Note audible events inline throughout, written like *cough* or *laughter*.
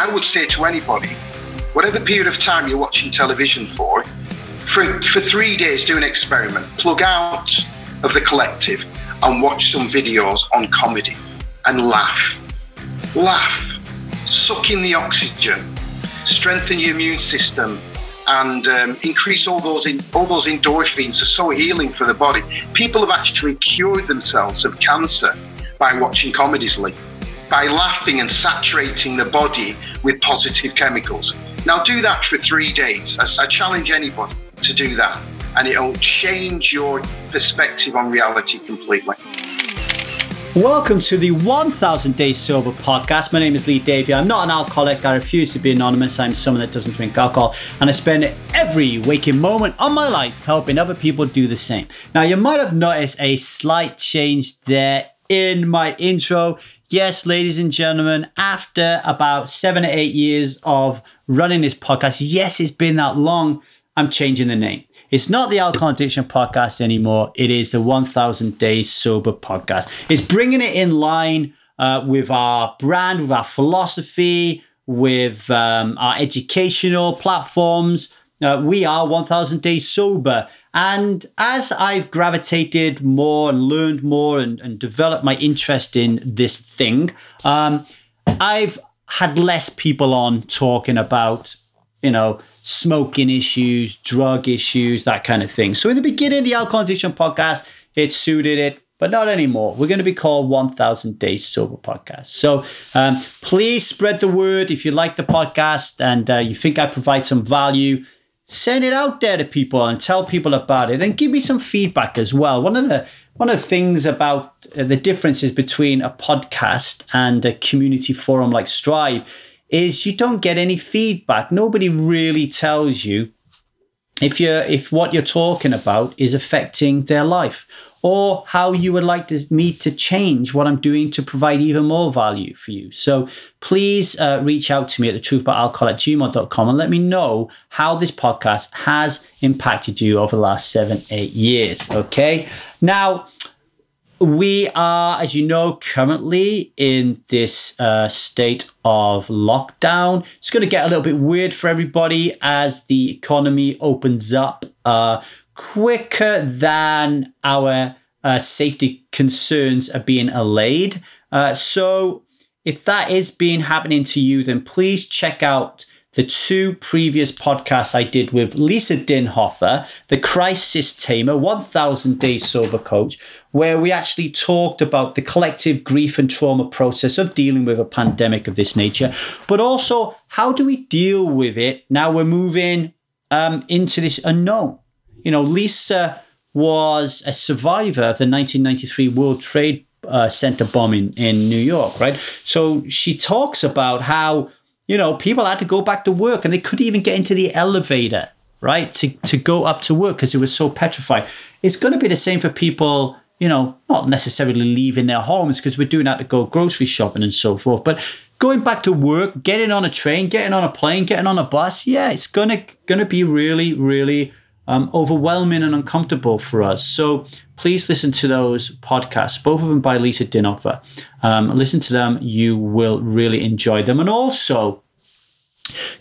I would say to anybody, whatever period of time you're watching television for, for, for three days, do an experiment. Plug out of the collective and watch some videos on comedy and laugh. Laugh. Suck in the oxygen. Strengthen your immune system and um, increase all those in, all those endorphins are so healing for the body. People have actually cured themselves of cancer by watching comedies, like by laughing and saturating the body with positive chemicals. Now do that for three days. I, I challenge anybody to do that, and it'll change your perspective on reality completely. Welcome to the 1000 Days Sober podcast. My name is Lee Davy. I'm not an alcoholic. I refuse to be anonymous. I'm someone that doesn't drink alcohol. And I spend every waking moment of my life helping other people do the same. Now, you might have noticed a slight change there in my intro. Yes, ladies and gentlemen, after about seven or eight years of running this podcast, yes, it's been that long, I'm changing the name. It's not the Alcohol Addiction podcast anymore. It is the 1000 Days Sober podcast. It's bringing it in line uh, with our brand, with our philosophy, with um, our educational platforms. Uh, we are 1000 Days Sober. And as I've gravitated more and learned more and, and developed my interest in this thing, um, I've had less people on talking about, you know, smoking issues, drug issues, that kind of thing. So in the beginning, the Alcohol Addiction podcast, it suited it, but not anymore. We're going to be called 1000 Days Sober Podcast. So um, please spread the word if you like the podcast and uh, you think I provide some value. Send it out there to people and tell people about it, and give me some feedback as well. One of the one of the things about uh, the differences between a podcast and a community forum like Strive is you don't get any feedback. Nobody really tells you if you're if what you're talking about is affecting their life or how you would like to, me to change what I'm doing to provide even more value for you. So please uh, reach out to me at the truthaboutalcohol at gmail.com and let me know how this podcast has impacted you over the last seven, eight years. Okay. Now, we are, as you know, currently in this uh, state of lockdown. It's going to get a little bit weird for everybody as the economy opens up uh, quicker than our uh, safety concerns are being allayed. Uh, so, if that is being happening to you, then please check out the two previous podcasts I did with Lisa Dinhofer, the crisis tamer, 1000 days sober coach, where we actually talked about the collective grief and trauma process of dealing with a pandemic of this nature, but also how do we deal with it now we're moving um, into this unknown. You know, Lisa was a survivor of the 1993 World Trade uh, Center bombing in New York, right? So she talks about how you know, people had to go back to work and they couldn't even get into the elevator, right, to, to go up to work because it was so petrified. It's going to be the same for people, you know, not necessarily leaving their homes because we're doing that to go grocery shopping and so forth, but going back to work, getting on a train, getting on a plane, getting on a bus, yeah, it's gonna gonna be really, really um, overwhelming and uncomfortable for us. So please listen to those podcasts, both of them by Lisa Dinhofer. Um, listen to them, you will really enjoy them. And also,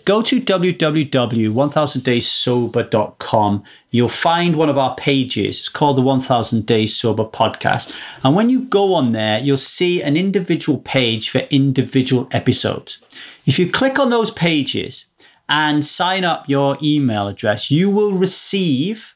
go to www.1000dayssober.com. You'll find one of our pages. It's called the 1000 Days Sober Podcast. And when you go on there, you'll see an individual page for individual episodes. If you click on those pages and sign up your email address, you will receive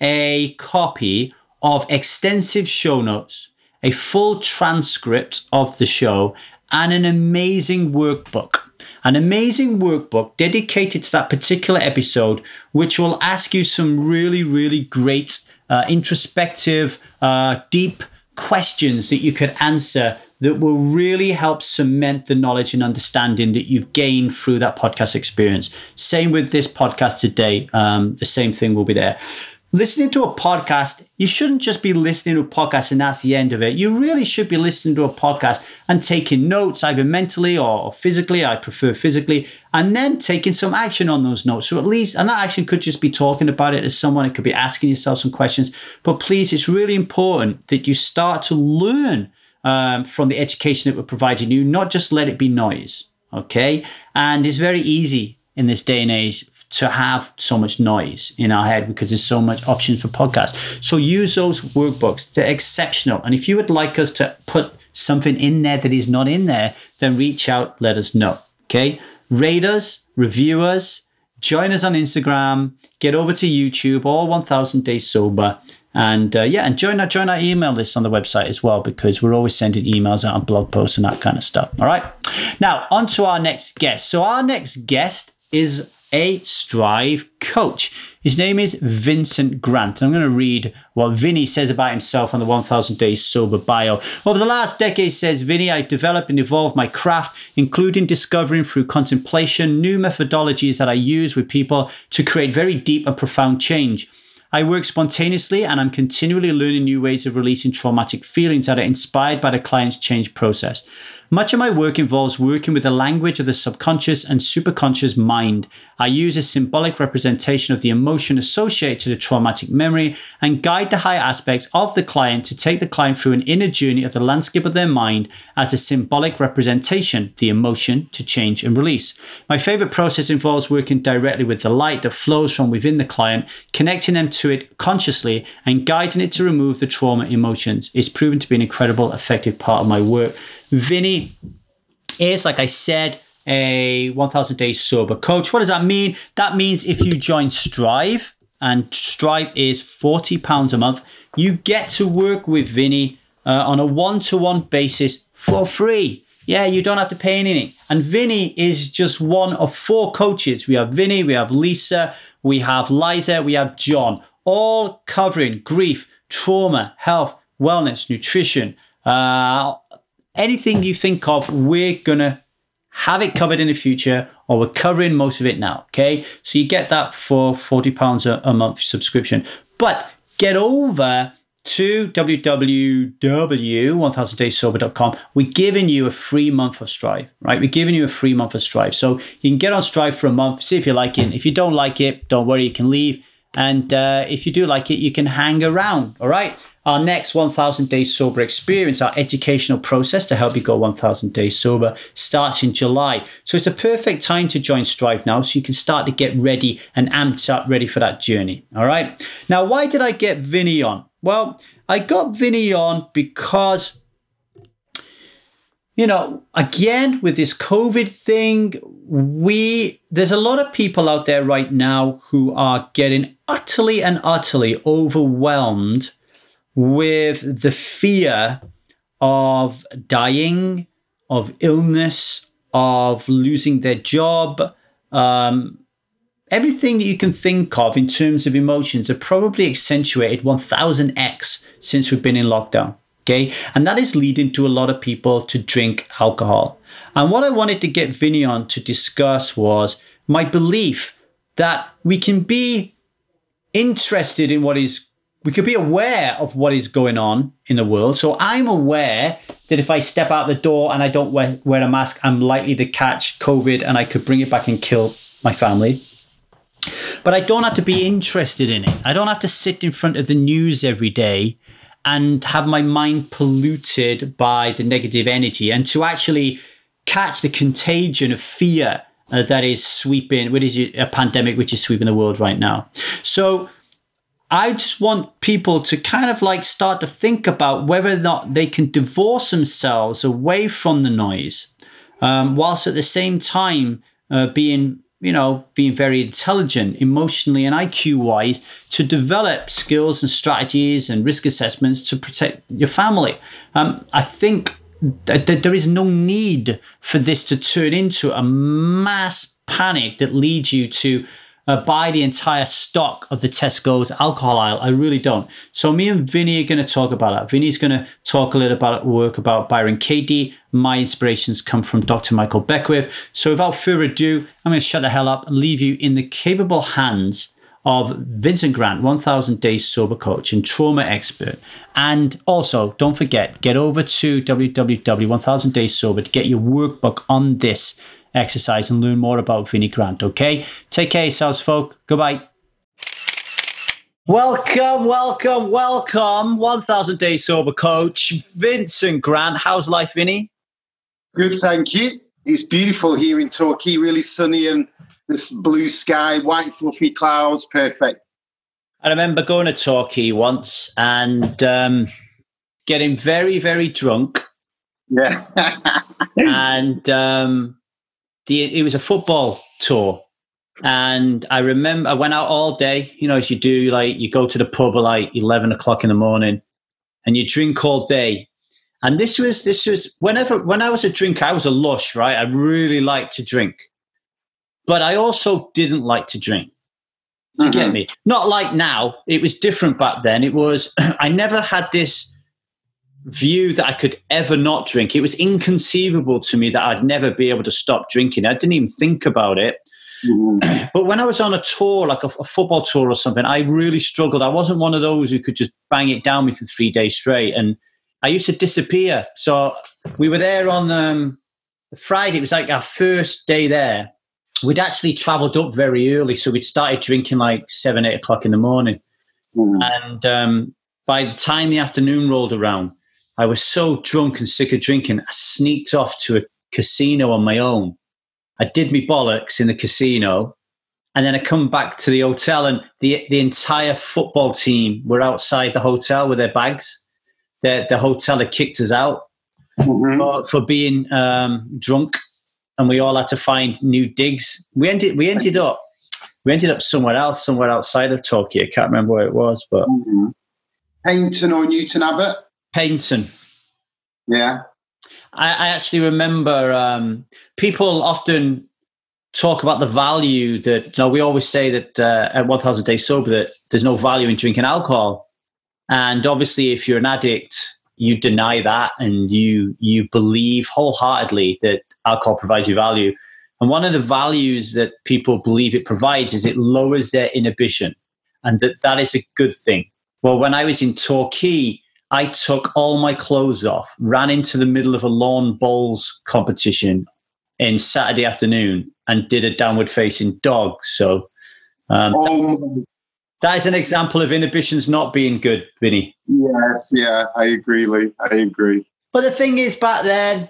a copy of extensive show notes, a full transcript of the show, and an amazing workbook. An amazing workbook dedicated to that particular episode, which will ask you some really, really great, uh, introspective, uh, deep questions that you could answer that will really help cement the knowledge and understanding that you've gained through that podcast experience. Same with this podcast today. Um, the same thing will be there listening to a podcast, you shouldn't just be listening to a podcast and that's the end of it. You really should be listening to a podcast and taking notes, either mentally or physically. I prefer physically, and then taking some action on those notes. So at least, and that action could just be talking about it to someone, it could be asking yourself some questions. But please, it's really important that you start to learn um, from the education that we're providing you, not just let it be noise. Okay. And it's very easy in this day and age to have so much noise in our head because there's so much options for podcasts. So use those workbooks. They're exceptional. And if you would like us to put something in there that is not in there, then reach out, let us know. Okay. Rate us, review us, join us on Instagram, get over to YouTube, all 1000 days sober. And uh, yeah, and join our, join our email list on the website as well, because we're always sending emails out on blog posts and that kind of stuff. All right. Now, on to our next guest. So, our next guest is a Strive coach. His name is Vincent Grant. I'm going to read what Vinny says about himself on the 1000 Days Sober bio. Over the last decade, says Vinny, I've developed and evolved my craft, including discovering through contemplation new methodologies that I use with people to create very deep and profound change. I work spontaneously and I'm continually learning new ways of releasing traumatic feelings that are inspired by the client's change process. Much of my work involves working with the language of the subconscious and superconscious mind. I use a symbolic representation of the emotion associated to the traumatic memory and guide the higher aspects of the client to take the client through an inner journey of the landscape of their mind as a symbolic representation, the emotion to change and release. My favorite process involves working directly with the light that flows from within the client, connecting them to it consciously and guiding it to remove the trauma emotions. It's proven to be an incredible, effective part of my work. Vinny is, like I said, a 1000 days sober coach. What does that mean? That means if you join Strive, and Strive is £40 a month, you get to work with Vinny uh, on a one to one basis for free. Yeah, you don't have to pay anything. And Vinny is just one of four coaches. We have Vinny, we have Lisa, we have Liza, we have John, all covering grief, trauma, health, wellness, nutrition, uh, anything you think of, we're going to have it covered in the future or we're covering most of it now. Okay. So you get that for £40 a, a month subscription. But get over to www.1000dayssober.com. We're giving you a free month of Strive, right? We're giving you a free month of Strive. So you can get on Strive for a month, see if you like it. If you don't like it, don't worry, you can leave. And uh, if you do like it, you can hang around, all right? Our next 1000 Days Sober experience, our educational process to help you go 1000 Days Sober, starts in July. So it's a perfect time to join Strive now so you can start to get ready and amped up, ready for that journey. All right. Now, why did I get Vinny on? Well, I got Vinny on because you know, again with this COVID thing, we there's a lot of people out there right now who are getting utterly and utterly overwhelmed with the fear of dying, of illness, of losing their job, um, everything that you can think of in terms of emotions are probably accentuated 1000x since we've been in lockdown. Okay. And that is leading to a lot of people to drink alcohol. And what I wanted to get Vinny on to discuss was my belief that we can be interested in what is we could be aware of what is going on in the world. So I'm aware that if I step out the door and I don't wear, wear a mask, I'm likely to catch COVID and I could bring it back and kill my family. But I don't have to be interested in it. I don't have to sit in front of the news every day and have my mind polluted by the negative energy and to actually catch the contagion of fear uh, that is sweeping, what is a pandemic which is sweeping the world right now. So I just want people to kind of like start to think about whether or not they can divorce themselves away from the noise, um, whilst at the same time uh, being, you know, being very intelligent emotionally and IQ wise to develop skills and strategies and risk assessments to protect your family. Um, I think that there is no need for this to turn into a mass panic that leads you to uh, buy the entire stock of the Tesco's alcohol aisle. I really don't. So me and Vinny are going to talk about that. Vinny's going to talk a little about work about Byron Katie. My inspirations come from Dr. Michael Beckwith. So without further ado, I'm going to shut the hell up and leave you in the capable hands of Vincent Grant, 1000 Days Sober Coach and trauma expert. And also, don't forget, get over to www.1000 Days Sober to get your workbook on this exercise and learn more about Vinny Grant, okay? Take care yourselves, folk. Goodbye. Welcome, welcome, welcome. 1000 Day Sober Coach, Vincent Grant. How's life, Vinny? Good, thank you. it's beautiful here in Torquay, really sunny and this blue sky, white fluffy clouds, perfect. I remember going to Torquay once and um, getting very, very drunk. Yeah. *laughs* and um, the, it was a football tour. And I remember I went out all day, you know, as you do, like you go to the pub at like 11 o'clock in the morning and you drink all day. And this was, this was, whenever, when I was a drinker, I was a lush, right? I really liked to drink. But I also didn't like to drink. Do you mm-hmm. get me? Not like now. It was different back then. It was, *clears throat* I never had this view that I could ever not drink. It was inconceivable to me that I'd never be able to stop drinking. I didn't even think about it. Mm-hmm. *clears throat* But when I was on a tour, like a, a, football tour or something, I really struggled. I wasn't one of those who could just bang it down me for three days straight. And I used to disappear. So we were there on um, Friday. It was like our first day there. We'd actually travelled up very early. So we'd started drinking like seven, eight o'clock in the morning. Mm-hmm. And um, by the time the afternoon rolled around, I was so drunk and sick of drinking, I sneaked off to a casino on my own. I did me bollocks in the casino, and then I come back to the hotel, and the the entire football team were outside the hotel with their bags. The the hotel had kicked us out mm-hmm. for, for, being um, drunk, and we all had to find new digs. We ended we ended up we ended up somewhere else, somewhere outside of Torquay. I can't remember where it was, but mm-hmm. Or Newton Abbot. Paignton. Yeah. I, I actually remember um, people often talk about the value that you know, we always say that uh, at 1000 days sober that there's no value in drinking alcohol and obviously if you're an addict you deny that and you you believe wholeheartedly that alcohol provides you value and one of the values that people believe it provides is it lowers their inhibition and that that is a good thing well when i was in torquay I took all my clothes off, ran into the middle of a lawn bowls competition in Saturday afternoon, and did a downward facing dog. So um, that, um, that is an example of inhibitions not being good, Vinny. Yes, yeah, I agree, Lee. I agree. But the thing is, back then,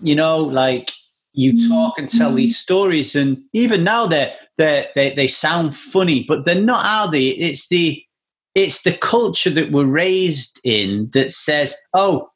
you know, like you talk and tell these stories, and even now they they they they sound funny, but they're not, are they? It's the it's the culture that we're raised in that says, oh,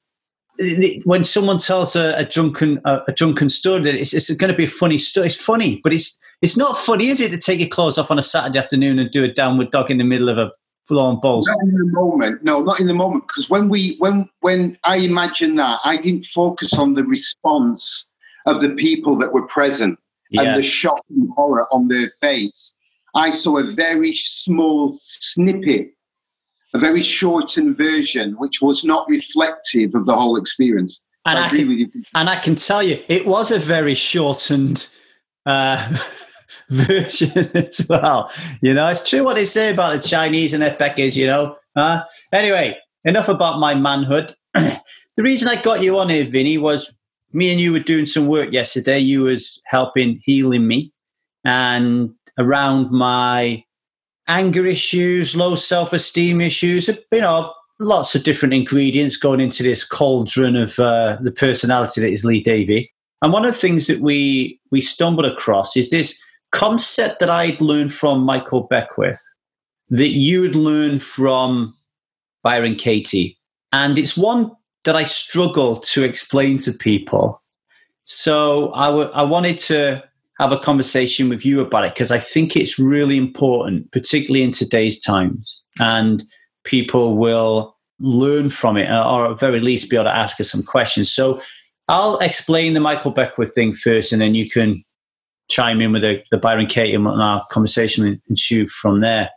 when someone tells a, a drunken a, a, drunken story, it's, it's going to be a funny story. It's funny, but it's it's not funny, is it, to take your clothes off on a Saturday afternoon and do a downward dog in the middle of a full-on balls? Not in the moment. No, not in the moment. Because when we when when I imagine that, I didn't focus on the response of the people that were present yeah. and the shock and horror on their face. I saw a very small snippet a very shortened version, which was not reflective of the whole experience. And I, I agree can, with you. And I can tell you, it was a very shortened uh, *laughs* version as well. You know, it's true what they say about the Chinese and their peckers, you know. Uh, anyway, enough about my manhood. *clears throat* the reason I got you on here, Vinny, was me and you were doing some work yesterday. You was helping healing me and around my anger issues, low self esteem issues, you know, lots of different ingredients going into this cauldron of uh, the personality that is Lee Davy. And one of the things that we we stumbled across is this concept that I'd learned from Michael Beckwith that you would learn from Byron Katie. And it's one that I struggle to explain to people. So I, w- I wanted to have a conversation with you about it because I think it's really important, particularly in today's times. And people will learn from it, or at very least be able to ask us some questions. So I'll explain the Michael Beckwith thing first, and then you can chime in with the, the Byron Katie and our conversation ensue from there.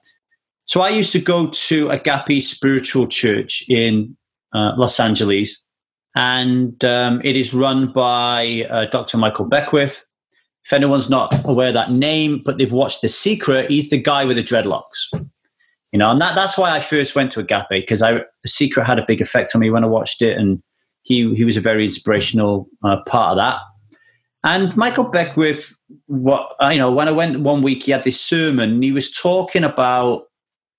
So I used to go to a Agape Spiritual Church in uh, Los Angeles, and um, it is run by uh, Dr. Michael Beckwith, if anyone's not aware of that name, but they've watched The Secret, he's the guy with the dreadlocks. You know, and that, that's why I first went to Agape because I The Secret had a big effect on me when I watched it, and he he was a very inspirational uh, part of that. And Michael Beckwith, what you know, when I went one week, he had this sermon. he was talking about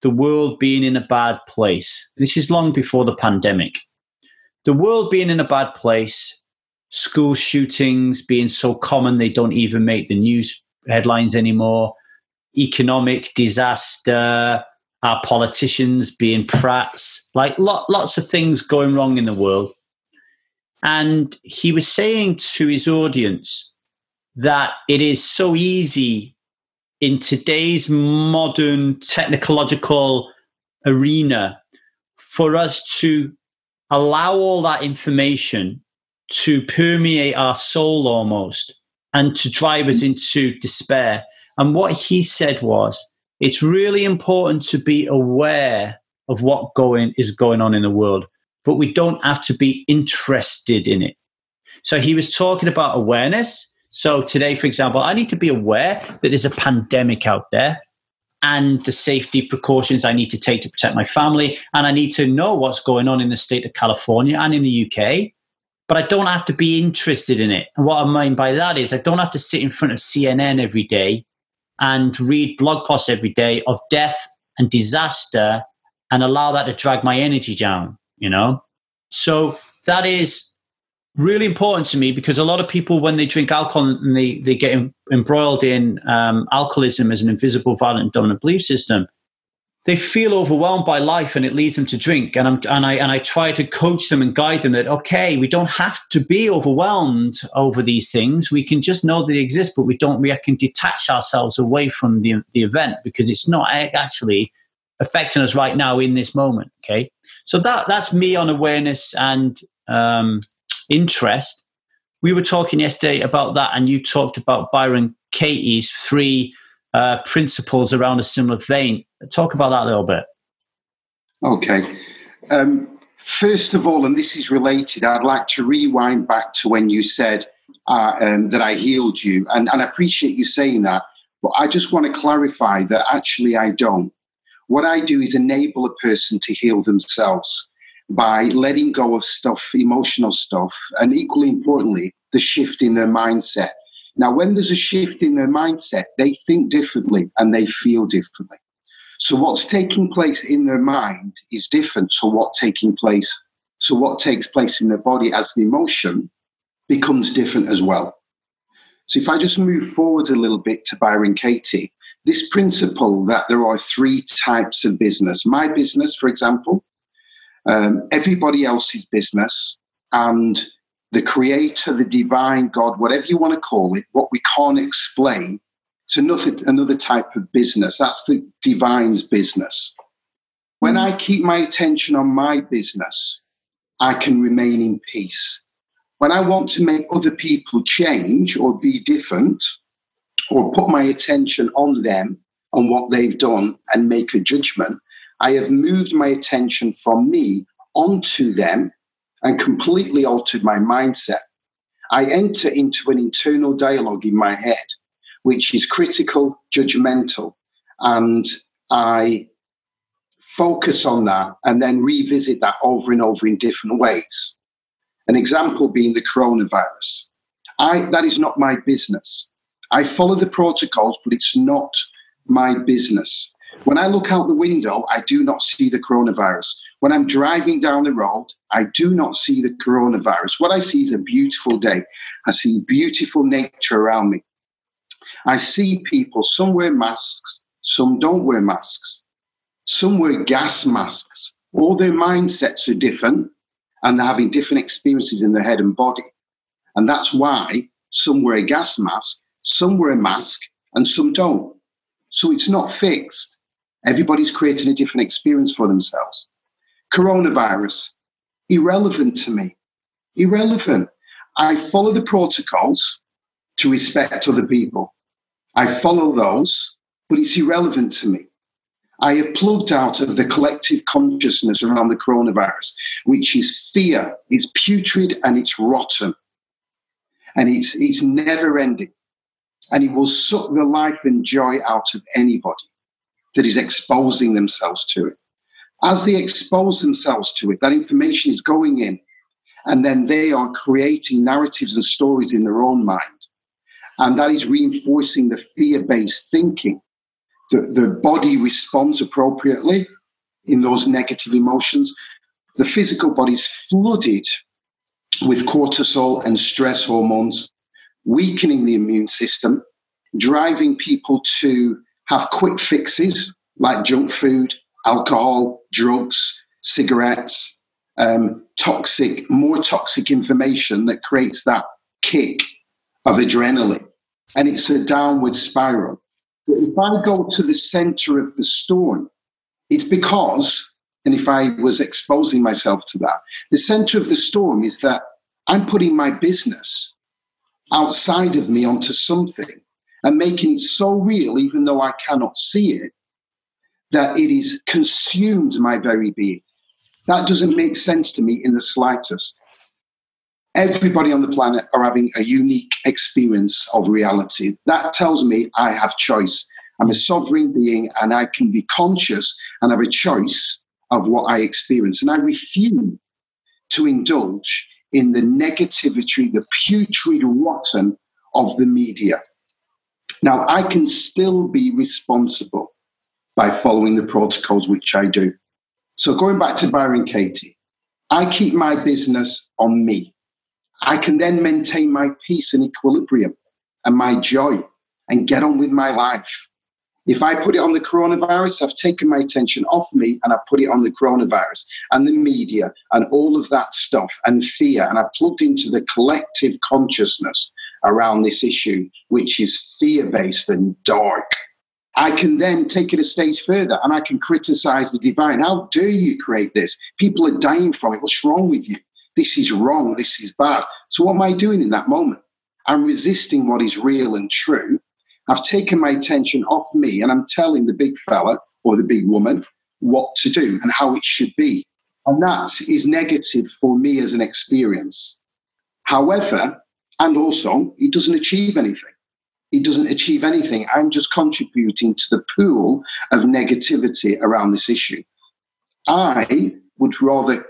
the world being in a bad place. This is long before the pandemic. The world being in a bad place, school shootings being so common they don't even make the news headlines anymore, economic disaster, our politicians being prats, like lot, lots of things going wrong in the world. And he was saying to his audience that it is so easy in today's modern technological arena for us to allow all that information to permeate our soul almost and to drive us into despair. And what he said was, it's really important to be aware of what going is going on in the world, but we don't have to be interested in it. So he was talking about awareness. So today, for example, I need to be aware that there's a pandemic out there and the safety precautions I need to take to protect my family. And I need to know what's going on in the state of California and in the UK. But I don't have to be interested in it. And what I mean by that is I don't have to sit in front of CNN every day and read blog posts every day of death and disaster and allow that to drag my energy down, you know? So that is really important to me because a lot of people, when they drink alcohol and they, they get embroiled in um, alcoholism as an invisible, violent, dominant belief system, they feel overwhelmed by life and it leads them to drink. And, I'm, and, I, and I try to coach them and guide them that, okay, we don't have to be overwhelmed over these things. We can just know they exist, but we don't, we can detach ourselves away from the, the event because it's not actually affecting us right now in this moment. Okay. So that, that's me on awareness and um, interest. We were talking yesterday about that, and you talked about Byron Katie's three uh, principles around a similar vein. Talk about that a little bit. Okay. Um, first of all, and this is related, I'd like to rewind back to when you said uh, um, that I healed you, and, and I appreciate you saying that. But I just want to clarify that actually I don't. What I do is enable a person to heal themselves by letting go of stuff, emotional stuff, and equally importantly, the shift in their mindset. Now, when there's a shift in their mindset, they think differently and they feel differently. So what's taking place in their mind is different to what taking place. So what takes place in their body as the emotion becomes different as well. So if I just move forward a little bit to Byron Katie, this principle that there are three types of business. My business, for example, um, everybody else's business and the creator, the divine God, whatever you want to call it, what we can't explain, it's another, another type of business. That's the divine's business. When hmm. I keep my attention on my business, I can remain in peace. When I want to make other people change or be different, or put my attention on them, on what they've done, and make a judgment, I have moved my attention from me onto them and completely altered my mindset. I enter into an internal dialogue in my head, which is critical, judgmental, and I focus on that and then revisit that over and over in different ways. An example being the coronavirus. I, that is not my business. I follow the protocols, but it's not my business. When I look out the window, I do not see the coronavirus. When I'm driving down the road, I do not see the coronavirus. What I see is a beautiful day. I see beautiful nature around me. I see people, some wear masks, some don't wear masks, some wear gas masks. All their mindsets are different and they're having different experiences in their head and body. And that's why some wear a gas mask, some wear a mask, and some don't. So it's not fixed. Everybody's creating a different experience for themselves. Coronavirus, irrelevant to me. Irrelevant. I follow the protocols to respect other people. I follow those, but it's irrelevant to me. I have plugged out of the collective consciousness around the coronavirus, which is fear. It's putrid and it's rotten. And it's, it's never ending. And it will suck the life and joy out of anybody that is exposing themselves to it. As they expose themselves to it, that information is going in, and then they are creating narratives and stories in their own mind. And that is reinforcing the fear based thinking. The, the body responds appropriately in those negative emotions. The physical body is flooded with cortisol and stress hormones, weakening the immune system, driving people to have quick fixes like junk food, alcohol, drugs, cigarettes, um, toxic, more toxic information that creates that kick of adrenaline. And it's a downward spiral. But if I go to the center of the storm, it's because, and if I was exposing myself to that, the center of the storm is that I'm putting my business outside of me onto something and making it so real, even though I cannot see it, that it is consumed my very being. That doesn't make sense to me in the slightest. Everybody on the planet are having a unique experience of reality. That tells me I have choice. I'm a sovereign being and I can be conscious and have a choice of what I experience. And I refuse to indulge in the negativity, the putrid rotten of the media. Now, I can still be responsible by following the protocols, which I do. So, going back to Byron Katie, I keep my business on me. I can then maintain my peace and equilibrium and my joy and get on with my life. If I put it on the coronavirus, I've taken my attention off me and I put it on the coronavirus and the media and all of that stuff and fear. And I plugged into the collective consciousness around this issue, which is fear based and dark. I can then take it a stage further and I can criticize the divine. How dare you create this? People are dying from it. What's wrong with you? This is wrong. This is bad. So, what am I doing in that moment? I'm resisting what is real and true I've taken my attention off me and I'm telling the big fella or the big woman what to do and how it should be. And that is negative for me as an experience. However, and also, it doesn't achieve anything. It doesn't achieve anything. I'm just contributing to the pool of negativity around this issue. I would rather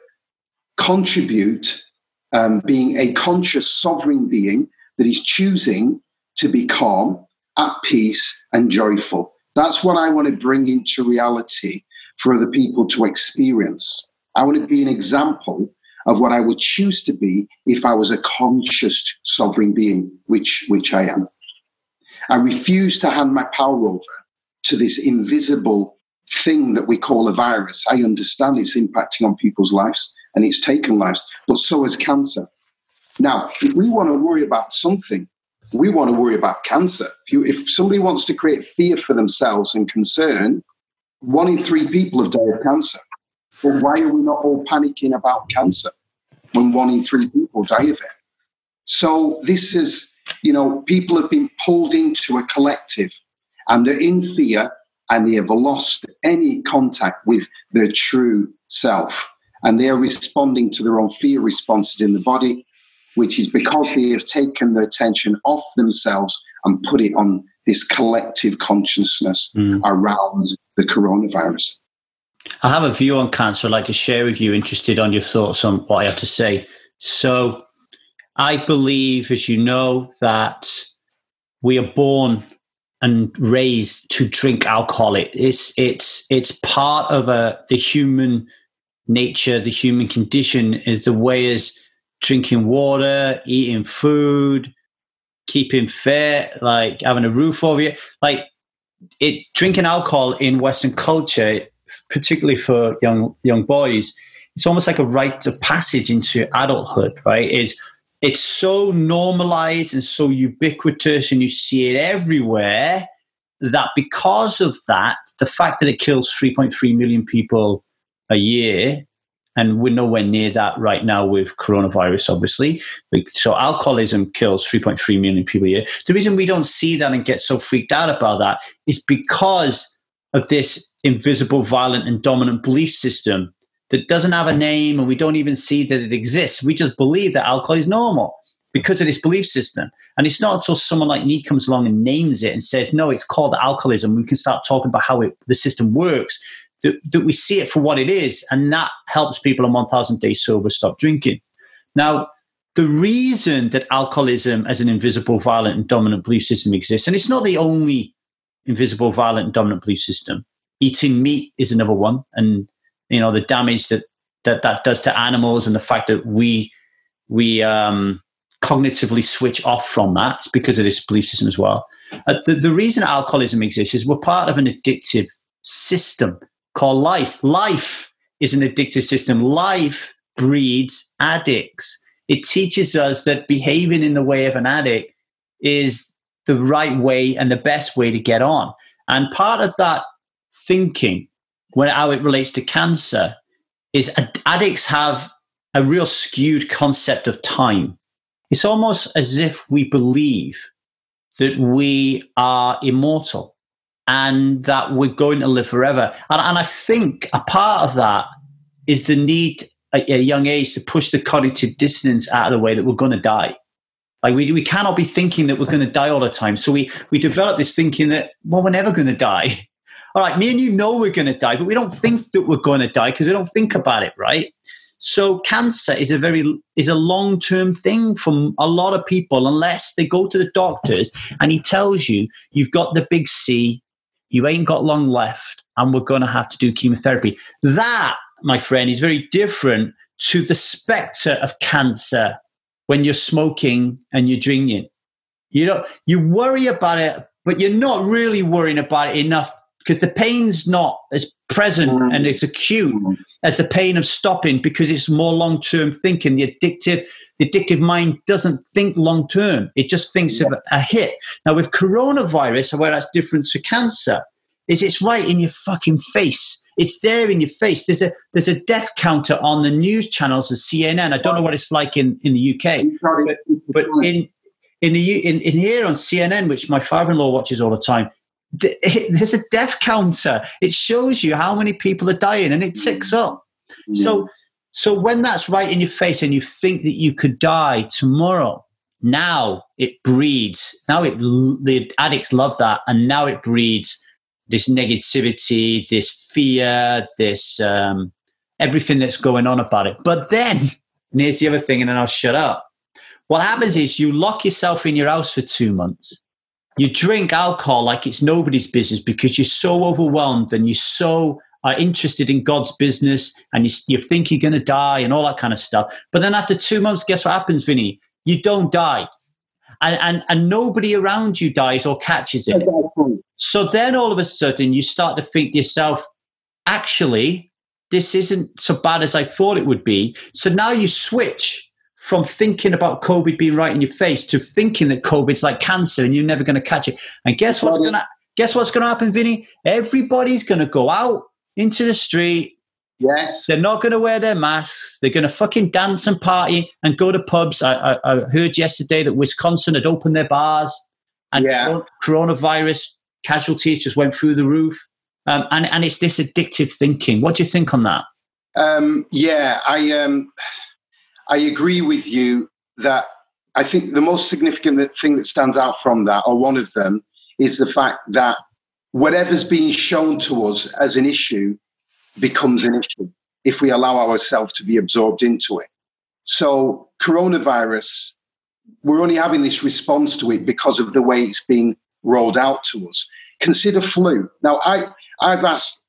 contribute um, being a conscious sovereign being that is choosing to be calm at peace, and joyful. That's what I want to bring into reality for other people to experience. I want to be an example of what I would choose to be if I was a conscious sovereign being, which, which I am. I refuse to hand my power over to this invisible thing that we call a virus. I understand it's impacting on people's lives and it's taken lives, but so has cancer. Now, if we want to worry about something, we want to worry about cancer. If, you, if somebody wants to create fear for themselves and concern, one in three people have died of cancer. But why are we not all panicking about cancer when one in three people die of it? So this is, you know, people have been pulled into a collective and they're in fear and they have lost any contact with their true self. And they are responding to their own fear responses in the body which is because they have taken their attention off themselves and put it on this collective consciousness mm. around the coronavirus. I have a view on cancer I'd like to share with you, interested on your thoughts on what I have to say. So, I believe, as you know, that we are born and raised to drink alcohol. It, it's it's it's part of a the human nature, the human condition is the way as drinking water, eating food, keeping fit, like having a roof over you. Like it drinking alcohol in Western culture, particularly for young young boys, it's almost like a rite of passage into adulthood, right? It's it's so normalized and so ubiquitous and you see it everywhere that because of that, the fact that it kills 3.3 million people a year and we're nowhere near that right now with coronavirus, obviously. So alcoholism kills 3.3 million people a year. The reason we don't see that and get so freaked out about that is because of this invisible, violent, and dominant belief system that doesn't have a name and we don't even see that it exists. We just believe that alcohol is normal because of this belief system. And it's not until someone like me comes along and names it and says, no, it's called alcoholism. We can start talking about how it, the system works that, that we see it for what it is, and that helps people on 1,000 days sober stop drinking. Now, the reason that alcoholism as an invisible, violent, and dominant belief system exists, and it's not the only invisible, violent, and dominant belief system. Eating meat is another one, and you know the damage that that that does to animals, and the fact that we we um, cognitively switch off from that. Because of this belief system as well. Uh, the, the reason alcoholism exists is we're part of an addictive system called life. Life is an addictive system. Life breeds addicts. It teaches us that behaving in the way of an addict is the right way and the best way to get on. And part of that thinking, when how it relates to cancer, is addicts have a real skewed concept of time. It's almost as if we believe that we are immortal and that we're going to live forever. And, and I think a part of that is the need at a young age to push the cognitive dissonance out of the way that we're going to die. Like we, we cannot be thinking that we're going to die all the time. So we, we develop this thinking that, well, we're never going to die. *laughs* All right, me and you know we're going to die, but we don't think that we're going to die because we don't think about it, right? So cancer is a very is a long term thing for a lot of people unless they go to the doctors and he tells you you've got the big C, you ain't got long left, and we're going to have to do chemotherapy. That, my friend, is very different to the specter of cancer when you're smoking and you're drinking. You know, you worry about it, but you're not really worrying about it enough because the pain's not as present mm. and it's acute mm. as the pain of stopping because it's more long term thinking. The addictive, the addictive mind doesn't think long term; it just thinks yeah. of a hit. Now, with coronavirus, where that's different to cancer, is it's right in your fucking face. It's there in your face. There's a there's a death counter on the news channels of CNN. I don't know what it's like in, in the UK, but, but in in the in, in here on CNN, which my father-in-law watches all the time, *laughs* there's a death counter. It shows you how many people are dying, and it ticks up. So, so when that's right in your face, and you think that you could die tomorrow, now it breeds. Now it the addicts love that, and now it breeds this negativity, this fear, this um, everything that's going on about it. But then, *laughs* and here's the other thing, and then I'll shut up. What happens is you lock yourself in your house for two months. You drink alcohol like it's nobody's business because you're so overwhelmed and you're so are interested in God's business and you, you think you're going to die and all that kind of stuff. But then after two months, guess what happens, Vinny? You don't die. And, and, and nobody around you dies or catches it. So then all of a sudden you start to think to yourself, actually, this isn't so bad as I thought it would be. So now you switch from thinking about COVID being right in your face to thinking that COVID's like cancer and you're never going to catch it. And guess what's going to guess what's going to happen, Vinny? Everybody's going to go out into the street. Yes. They're not going to wear their masks. They're going to fucking dance and party and go to pubs. I, I, I heard yesterday that Wisconsin had opened their bars and yeah. coronavirus casualties just went through the roof. Um, and, and it's this addictive thinking. What do you think on that? Um, yeah, I um, I agree with you that I think the most significant thing that stands out from that, or one of them, is the fact that whatever's being shown to us as an issue becomes an issue if we allow ourselves to be absorbed into it. So, coronavirus, we're only having this response to it because of the way it's being rolled out to us. Consider flu. Now, I, I've asked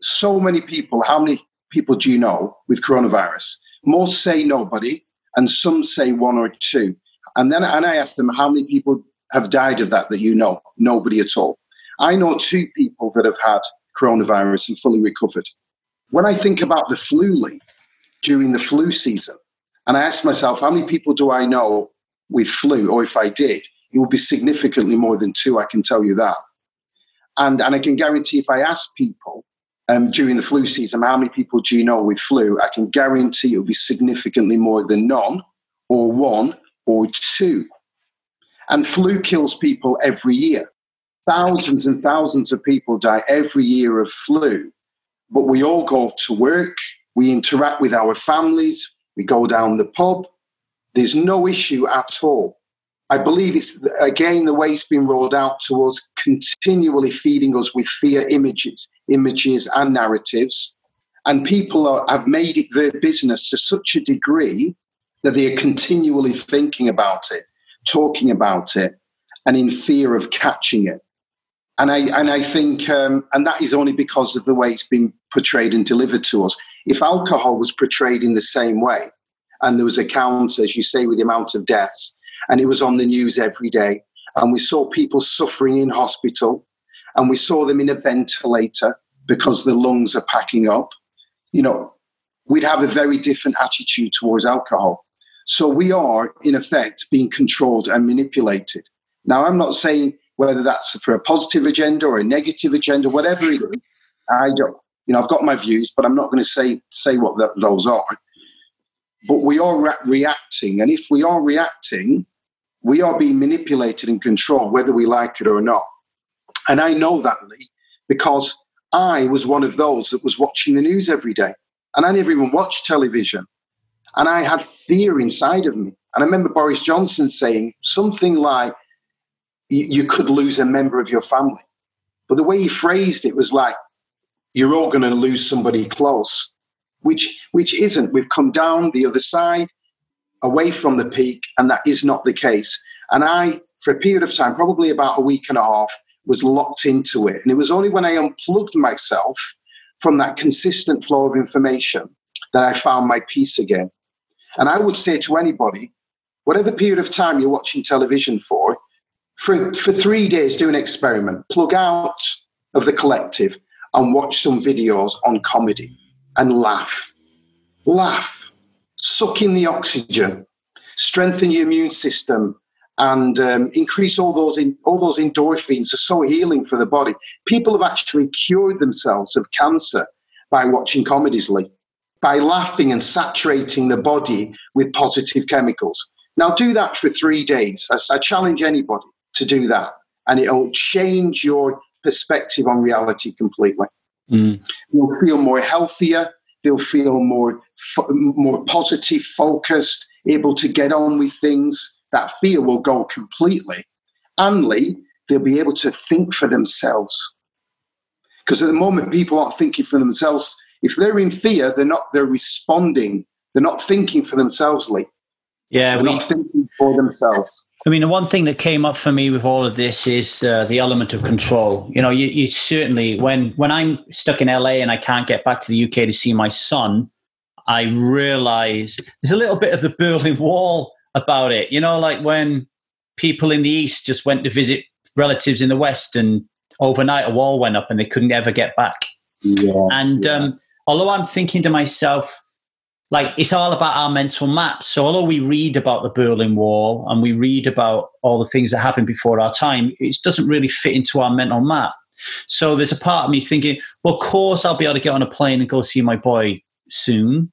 so many people, how many people do you know with coronavirus? Most say nobody, and some say one or two. And then and I asked them how many people have died of that that you know. Nobody at all. I know two people that have had coronavirus and fully recovered. When I think about the flu leak during the flu season, and I ask myself, how many people do I know with flu, or if I did, it would be significantly more than two, I can tell you that. And, and I can guarantee if I ask people, um, during the flu season, how many people do you know with flu? I can guarantee it'll be significantly more than none, or one, or two. And flu kills people every year. Thousands and thousands of people die every year of flu. But we all go to work, we interact with our families, we go down the pub. There's no issue at all. I believe it's again the way it's been rolled out to us, continually feeding us with fear images, images and narratives. And people are, have made it their business to such a degree that they are continually thinking about it, talking about it, and in fear of catching it. And I and I think, um, and that is only because of the way it's been portrayed and delivered to us. If alcohol was portrayed in the same way, and there was accounts, as you say, with the amount of deaths, and it was on the news every day. And we saw people suffering in hospital, and we saw them in a ventilator because the lungs are packing up. You know, we'd have a very different attitude towards alcohol. So we are, in effect, being controlled and manipulated. Now, I'm not saying whether that's for a positive agenda or a negative agenda, whatever it is. I don't, you know, I've got my views, but I'm not going to say say what the, those are. But we are re- reacting, and if we are reacting, we are being manipulated and controlled, whether we like it or not. And I know that, Lee, because I was one of those that was watching the news every day, and I never even watched television. And I had fear inside of me. And I remember Boris Johnson saying something like, you could lose a member of your family. But the way he phrased it was like, you're all going to lose somebody close, which which isn't. We've come down the other side, away from the peak, and that is not the case. And I, for a period of time, probably about a week and a half, was locked into it. And it was only when I unplugged myself from that consistent flow of information that I found my peace again. And I would say to anybody, whatever period of time you're watching television for, for, for three days, do an experiment. Plug out of the collective and watch some videos on comedy and laugh. Laugh. Suck in the oxygen. Strengthen your immune system and um, increase all those in, all those endorphins are so healing for the body. People have actually cured themselves of cancer by watching comedies, Lee, by laughing and saturating the body with positive chemicals. Now do that for three days. I, I challenge anybody to do that, and it'll change your perspective on reality completely. Mm. You'll feel more healthier. They'll feel more more positive, focused, able to get on with things. That fear will go completely. And Lee, they'll be able to think for themselves. Because at the moment, people aren't thinking for themselves. If they're in fear, they're not. They're responding. They're not thinking for themselves, Lee. Yeah, they're we, not thinking for themselves. I mean, the one thing that came up for me with all of this is uh, the element of control. You know, you, you, certainly when when I'm stuck in LA and I can't get back to the UK to see my son, I realize there's a little bit of the Berlin *laughs* Wall about it. You know, like when people in the East just went to visit relatives in the West, and overnight a wall went up and they couldn't ever get back. Yeah, and yeah. Um, although I'm thinking to myself, like it's all about our mental maps. So although we read about the Berlin Wall and we read about all the things that happened before our time, it doesn't really fit into our mental map. So there's a part of me thinking, well, of course I'll be able to get on a plane and go see my boy soon.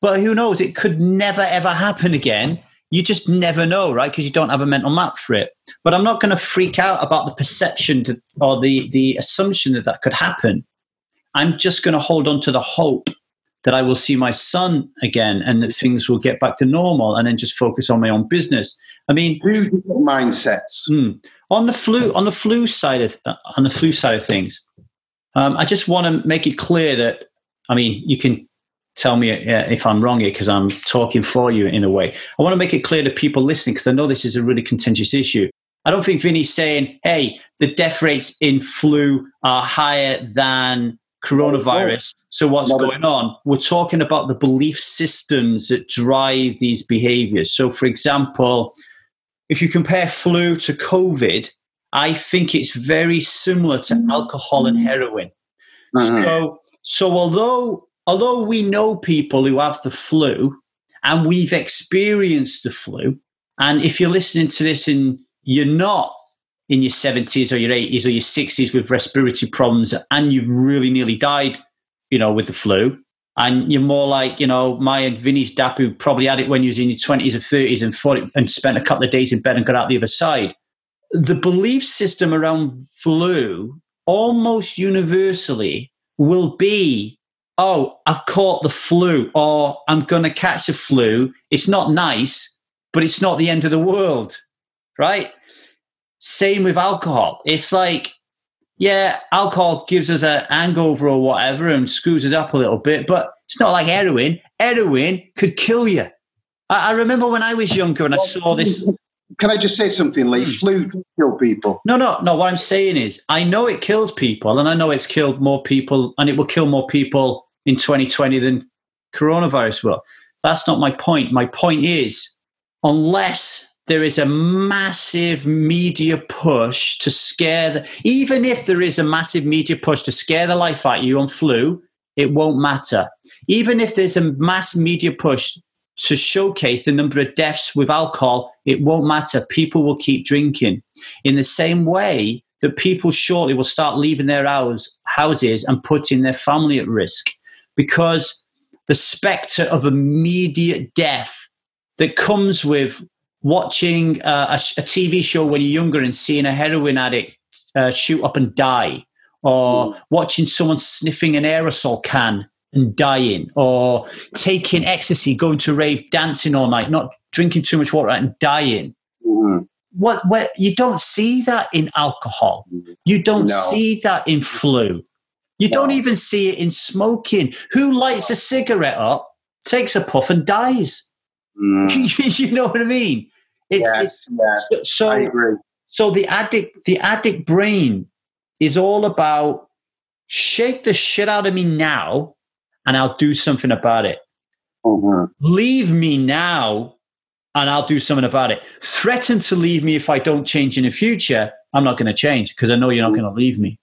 But who knows? It could never ever happen again. You just never know, right? Because you don't have a mental map for it. But I'm not going to freak out about the perception to, or the the assumption that that could happen. I'm just going to hold on to the hope that I will see my son again and that things will get back to normal and then just focus on my own business. I mean, two different mindsets. Mm, on the flu, on the flu side of uh, on the flu side of things, um, I just want to make it clear that I mean, you can tell me uh, if I'm wrong here because I'm talking for you in a way. I want to make it clear to people listening because I know this is a really contentious issue. I don't think Vinny's saying, "Hey, the death rates in flu are higher than coronavirus. So what's going on? We're talking about the belief systems that drive these behaviors. So, for example, if you compare flu to COVID, I think it's very similar to alcohol and heroin. Mm-hmm. So, so although although we know people who have the flu and we've experienced the flu, and if you're listening to this and you're not in your 70s or your 80s or your 60s with respiratory problems and you've really nearly died, you know, with the flu. And you're more like, you know, my and Vinny's dad who probably had it when you was in your 20s or 30s and fought it and spent a couple of days in bed and got out the other side. The belief system around flu almost universally will be, oh, I've caught the flu or I'm going to catch the flu. It's not nice, but it's not the end of the world, right? Same with alcohol. It's like, yeah, alcohol gives us a hangover or whatever and screws us up a little bit, but it's not like heroin. Heroin could kill you. I, I remember when I was younger and I saw this. Can I just say something, Lee? Hmm. Flu kill people. No, no, no. What I'm saying is, I know it kills people, and I know it's killed more people, and it will kill more people in 2020 than coronavirus will. That's not my point. My point is, unless there is a massive media push to scare the, even if there is a massive media push to scare the life out of you on flu, it won't matter. Even if there's a mass media push to showcase the number of deaths with alcohol, it won't matter. People will keep drinking. In the same way that people shortly will start leaving their hours, houses and putting their family at risk because the specter of immediate death that comes with watching uh, a, a, TV show when you're younger and seeing a heroin addict uh, shoot up and die, or mm. watching someone sniffing an aerosol can and dying, or taking ecstasy, going to rave, dancing all night, not drinking too much water and dying. Mm. What, what you don't see that in alcohol. You don't no. see that in flu. You no. don't even see it in smoking. Who lights a cigarette up, takes a puff, and dies? Mm. *laughs* you know what I mean? It, yes, yes. So, I agree. So the addict, the addict brain is all about shake the shit out of me now, and I'll do something about it. Mm-hmm. Leave me now, and I'll do something about it. Threaten to leave me if I don't change in the future. I'm not going to change because I know you're not going to leave me.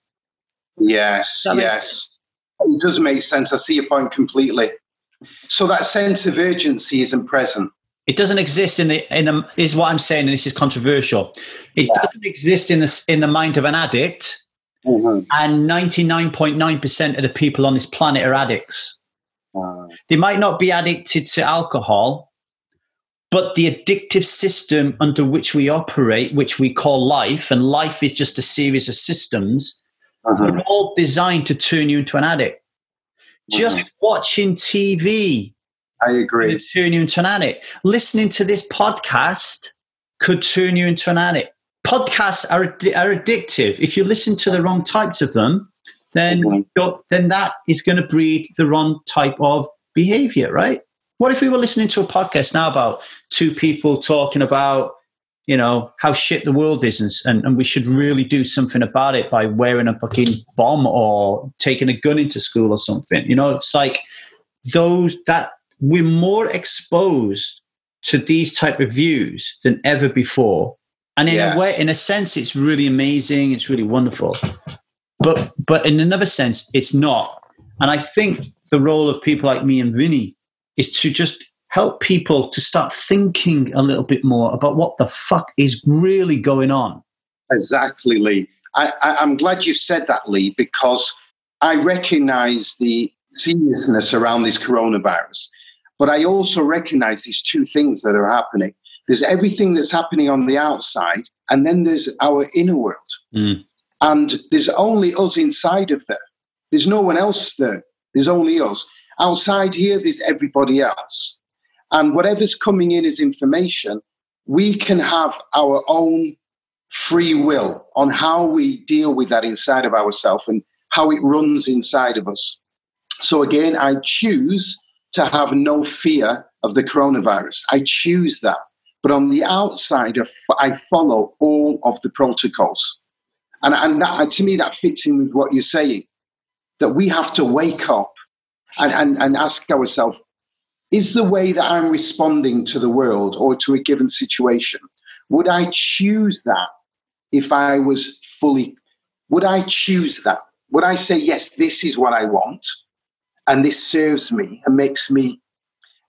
Yes, yes. It does make sense. I see your point completely. So that sense of urgency isn't present. It doesn't exist in the in the is what I'm saying, and this is controversial. It yeah. doesn't exist in the in the mind of an addict, mm-hmm. and 99.9 percent of the people on this planet are addicts. Uh, they might not be addicted to alcohol, but the addictive system under which we operate, which we call life, and life is just a series of systems, uh-huh. are all designed to turn you into an addict. Just mm-hmm. watching TV. I agree. turn you into an addict. Listening to this podcast could turn you into an addict. Podcasts are, are addictive. If you listen to the wrong types of them, then mm-hmm. then that is going to breed the wrong type of behavior, right? What if we were listening to a podcast now about two people talking about you know, how shit the world is and, and we should really do something about it by wearing a fucking bomb or taking a gun into school or something. You know, it's like those that we're more exposed to these type of views than ever before. And in yes. a way, in a sense, it's really amazing. It's really wonderful. But but in another sense, it's not. And I think the role of people like me and Vinny is to just help people to start thinking a little bit more about what the fuck is really going on. Exactly, Lee. I, I, I'm glad you said that, Lee, because I recognize the seriousness around this coronavirus. But I also recognize these two things that are happening. There's everything that's happening on the outside, and then there's our inner world. Mm. And there's only us inside of there. There's no one else there. There's only us. Outside here, there's everybody else. And whatever's coming in as information, we can have our own free will on how we deal with that inside of ourselves and how it runs inside of us. So again, I choose to have no fear of the coronavirus. I choose that. But on the outside, I follow all of the protocols. And, and that, to me, that fits in with what you're saying that we have to wake up and, and, and ask ourselves is the way that I'm responding to the world or to a given situation, would I choose that if I was fully, would I choose that? Would I say, yes, this is what I want and this serves me and makes me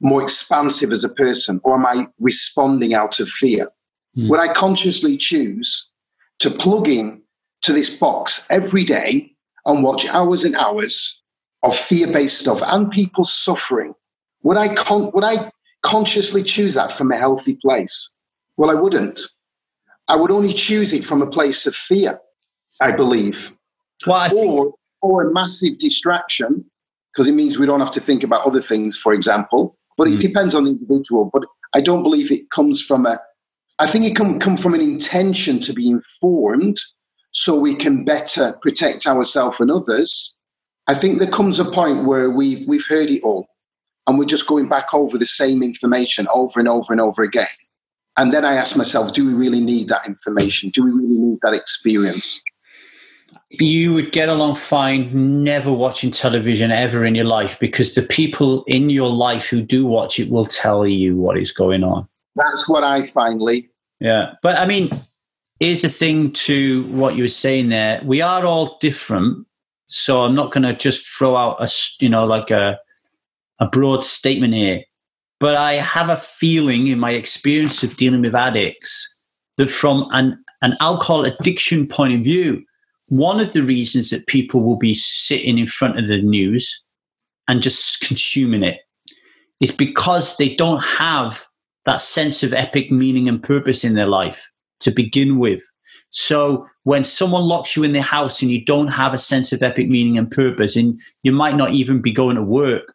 more expansive as a person, or am I responding out of fear? Mm. Would I consciously choose to plug in to this box every day and watch hours and hours of fear based stuff and people suffering would I con- would I consciously choose that from a healthy place? Well, I wouldn't. I would only choose it from a place of fear, I believe. Well, I or, think- or a massive distraction, because it means we don't have to think about other things, for example. But mm. it depends on the individual. But I don't believe it comes from a, I think it can come from an intention to be informed so we can better protect ourselves and others. I think there comes a point where we've, we've heard it all and we're just going back over the same information over and over and over again. And then I ask myself, do we really need that information? Do we really need that experience? you would get along fine never watching television ever in your life because the people in your life who do watch it will tell you what is going on. That's what I finally. Yeah. But I mean, here's the thing to what you were saying there. We are all different. So I'm not going to just throw out a, you know, like a, a broad statement here. But I have a feeling in my experience of dealing with addicts that from an, an alcohol addiction point of view, one of the reasons that people will be sitting in front of the news and just consuming it is because they don't have that sense of epic meaning and purpose in their life to begin with. So when someone locks you in the house and you don't have a sense of epic meaning and purpose, and you might not even be going to work.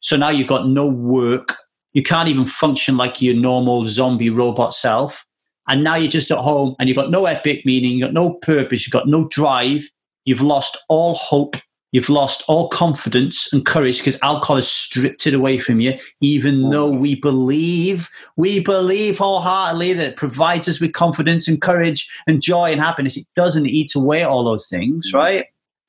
So now you've got no work. You can't even function like your normal zombie robot self. And now you're just at home and you've got no epic meaning, you've got no purpose, you've got no drive, you've lost all hope, you've lost all confidence and courage because alcohol has stripped it away from you, even mm. though we believe, we believe wholeheartedly that it provides us with confidence and courage and joy and happiness. It doesn't eat away all those things, mm. right?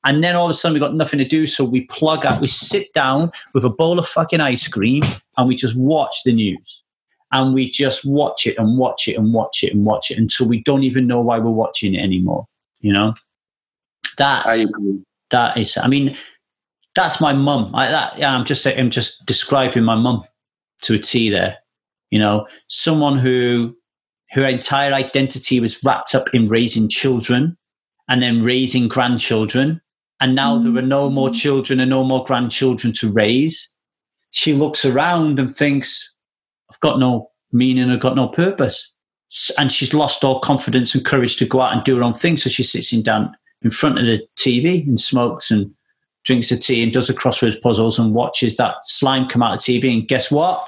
And then all of a sudden we've got nothing to do. So we plug out, we sit down with a bowl of fucking ice cream and we just watch the news and we just watch it and watch it and watch it and watch it until we don't even know why we're watching it anymore. You know, that's that is. I mean, that's my mum. I, that, yeah, I'm just I'm just describing my mum to a T there. You know, someone who her entire identity was wrapped up in raising children and then raising grandchildren. And now there are no more mm. children and no more grandchildren to raise. She looks around and thinks, I've got no meaning, I've got no purpose. And she's lost all confidence and courage to go out and do her own thing. So she's sitting down in front of the TV and smokes and drinks a tea and does the crosswords puzzles and watches that slime come out of TV. And guess what?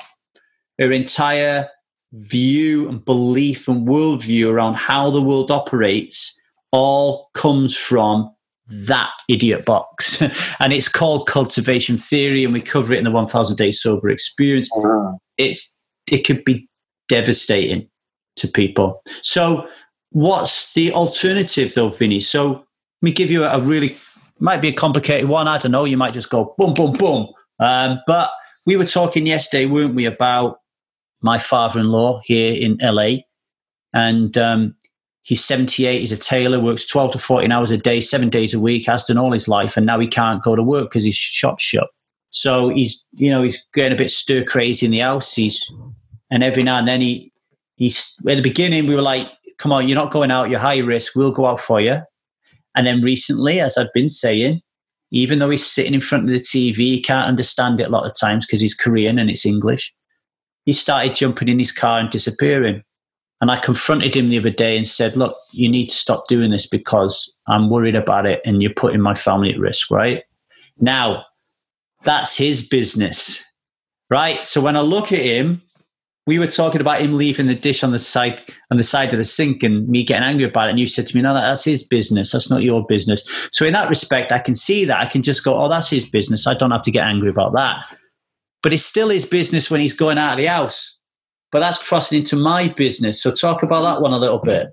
Her entire view and belief and worldview around how the world operates all comes from that idiot box. *laughs* and it's called cultivation theory, and we cover it in the 1000 Days Sober Experience. Uh-huh. It's it could be devastating to people. So, what's the alternative, though, Vinny? So, let me give you a really might be a complicated one. I don't know. You might just go boom, boom, boom. Um, but we were talking yesterday, weren't we, about my father-in-law here in LA, and um, he's 78. He's a tailor, works 12 to 14 hours a day, seven days a week, has done all his life, and now he can't go to work because his shop's shut. So he's, you know, he's getting a bit stir crazy in the house. He's, and every now and then he, he's, at the beginning, we were like, come on, you're not going out, you're high risk, we'll go out for you. And then recently, as I've been saying, even though he's sitting in front of the TV, he can't understand it a lot of times because he's Korean and it's English. He started jumping in his car and disappearing. And I confronted him the other day and said, Look, you need to stop doing this because I'm worried about it and you're putting my family at risk, right? Now, that's his business, right? So when I look at him, we were talking about him leaving the dish on the side on the side of the sink and me getting angry about it. And you said to me, "No, that's his business. That's not your business." So in that respect, I can see that. I can just go, "Oh, that's his business. I don't have to get angry about that." But it's still his business when he's going out of the house. But that's crossing into my business. So talk about that one a little bit.